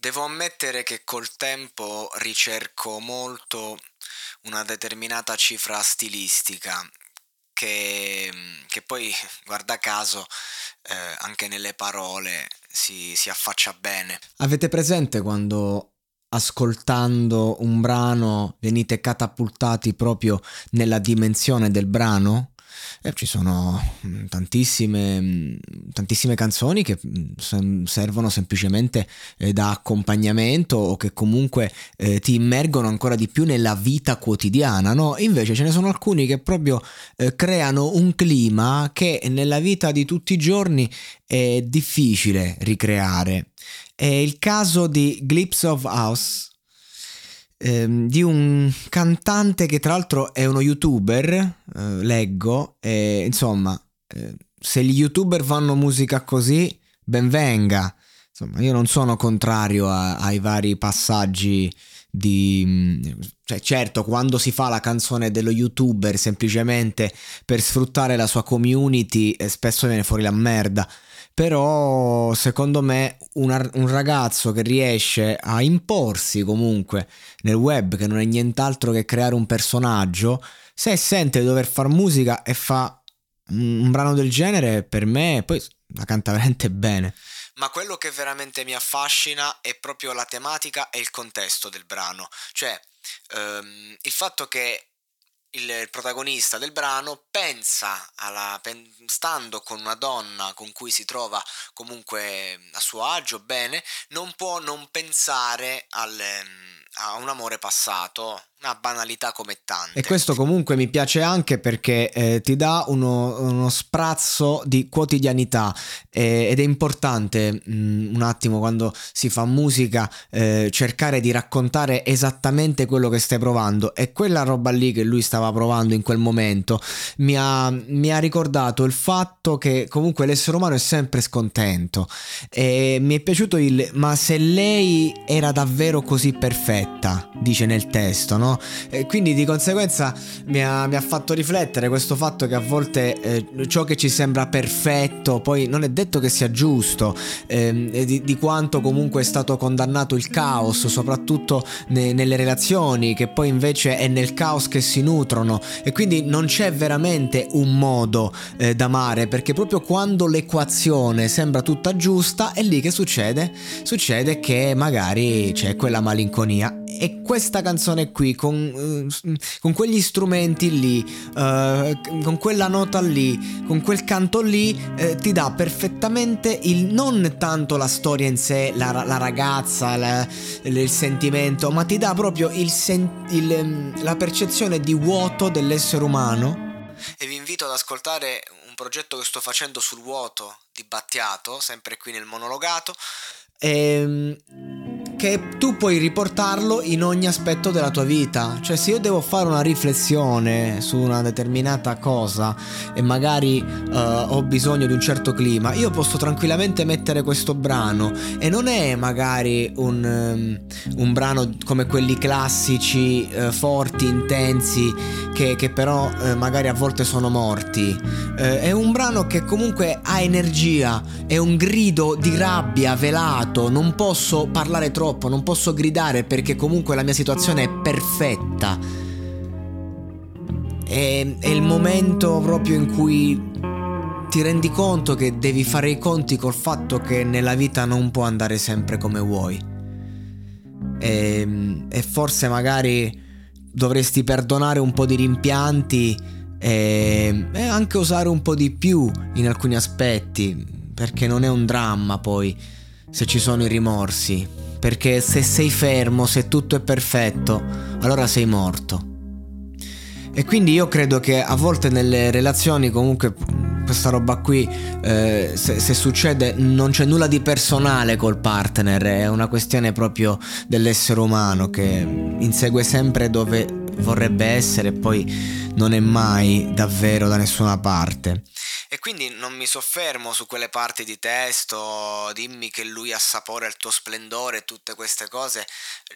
Devo ammettere che col tempo ricerco molto una determinata cifra stilistica che, che poi, guarda caso, eh, anche nelle parole si, si affaccia bene. Avete presente quando ascoltando un brano venite catapultati proprio nella dimensione del brano? Eh, ci sono mm, tantissime, mm, tantissime canzoni che mm, servono semplicemente eh, da accompagnamento o che comunque eh, ti immergono ancora di più nella vita quotidiana, no? Invece ce ne sono alcuni che proprio eh, creano un clima che nella vita di tutti i giorni è difficile ricreare. È il caso di Glimpse of House ehm, di un cantante che tra l'altro è uno youtuber, eh, leggo, e insomma, eh, se gli youtuber fanno musica così, ben venga. Insomma, io non sono contrario a, ai vari passaggi di... Mm, cioè, certo, quando si fa la canzone dello youtuber semplicemente per sfruttare la sua community, eh, spesso viene fuori la merda però secondo me un, un, ragazzo che riesce a imporsi comunque nel web, che non è nient'altro che creare un personaggio, se sente di dover fare musica e fa un, brano del genere, per me poi la canta veramente bene. Ma quello che veramente mi affascina è proprio la tematica e il contesto del brano, cioè ehm, il fatto che il protagonista del brano pensa alla, stando con una donna con cui si trova comunque a suo agio bene non può non pensare al, a un amore passato una banalità come tante. E questo comunque mi piace anche perché eh, ti dà uno, uno, sprazzo di quotidianità eh, ed è importante mh, mm, un attimo quando si fa musica eh, cercare di raccontare esattamente quello che stai provando e quella roba lì che lui stava provando in quel momento mi ha, mi ha ricordato il fatto che comunque l'essere umano è sempre scontento e mi è piaciuto il ma se lei era davvero così perfetta dice nel testo no? No? E quindi di conseguenza mi ha, mi ha, fatto riflettere questo fatto che a volte eh, ciò che ci sembra perfetto poi non è detto che sia giusto, eh, di, di, quanto comunque è stato condannato il caos, soprattutto ne, nelle relazioni, che poi invece è nel caos che si nutrono e quindi non c'è veramente un modo eh, d'amare perché proprio quando l'equazione sembra tutta giusta è lì che succede? Succede che magari c'è quella malinconia e questa canzone qui con, uh, con quegli strumenti lì, uh, con quella nota lì, con quel canto lì, uh, ti dà perfettamente il non tanto la storia in sé, la, la ragazza, la, il sentimento, ma ti dà proprio il sen- il, um, la percezione di vuoto dell'essere umano. E vi invito ad ascoltare un progetto che sto facendo sul vuoto di Battiato, sempre qui nel monologato. Ehm, che tu puoi riportarlo in ogni aspetto della tua vita. Cioè, se io devo fare una riflessione su una determinata cosa e magari uh, ho bisogno di un certo clima, io posso tranquillamente mettere questo brano e non è magari un, um, un brano come quelli classici, uh, forti, intensi, che, che però uh, magari a volte sono morti. è un brano che comunque ha energia, è un grido di rabbia velato, non posso parlare troppo troppo, non posso gridare perché comunque la mia situazione è perfetta. È, è il momento proprio in cui ti rendi conto che devi fare i conti col fatto che nella vita non può andare sempre come vuoi. E, e forse magari dovresti perdonare un po' di rimpianti e, e anche usare un po' di più in alcuni aspetti, perché non è un dramma poi se ci sono i rimorsi perché se sei fermo, se tutto è perfetto, allora sei morto. E quindi io credo che a volte nelle relazioni comunque questa roba qui, eh, se, se, succede, non c'è nulla di personale col partner, è una questione proprio dell'essere umano che insegue sempre dove vorrebbe essere e poi non è mai davvero da nessuna parte. E quindi non mi soffermo su quelle parti di testo, dimmi che lui assapora il tuo splendore, tutte queste cose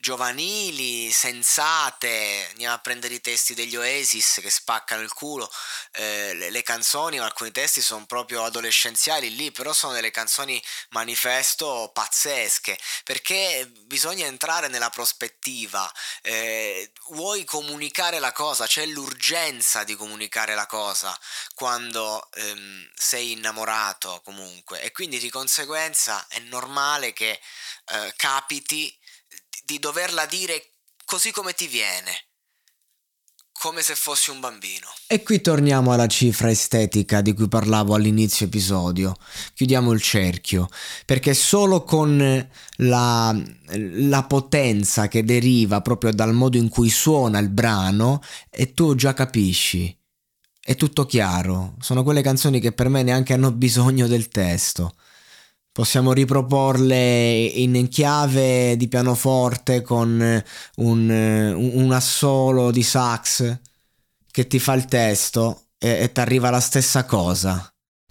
giovanili, sensate, andiamo a prendere i testi degli Oasis che spaccano il culo, eh, le, le, canzoni, alcuni testi sono proprio adolescenziali lì, però sono delle canzoni manifesto pazzesche, perché bisogna entrare nella prospettiva, eh, vuoi comunicare la cosa, c'è l'urgenza di comunicare la cosa quando... Eh, ehm, sei innamorato comunque e quindi di conseguenza è normale che eh, capiti di doverla dire così come ti viene come se fossi un bambino. E qui torniamo alla cifra estetica di cui parlavo all'inizio episodio. Chiudiamo il cerchio, perché solo con la, la, potenza che deriva proprio dal modo in cui suona il brano e tu già capisci è tutto chiaro, sono quelle canzoni che per me neanche hanno bisogno del testo. Possiamo riproporle in chiave di pianoforte con un, un assolo di sax che ti fa il testo e, e ti arriva la stessa cosa.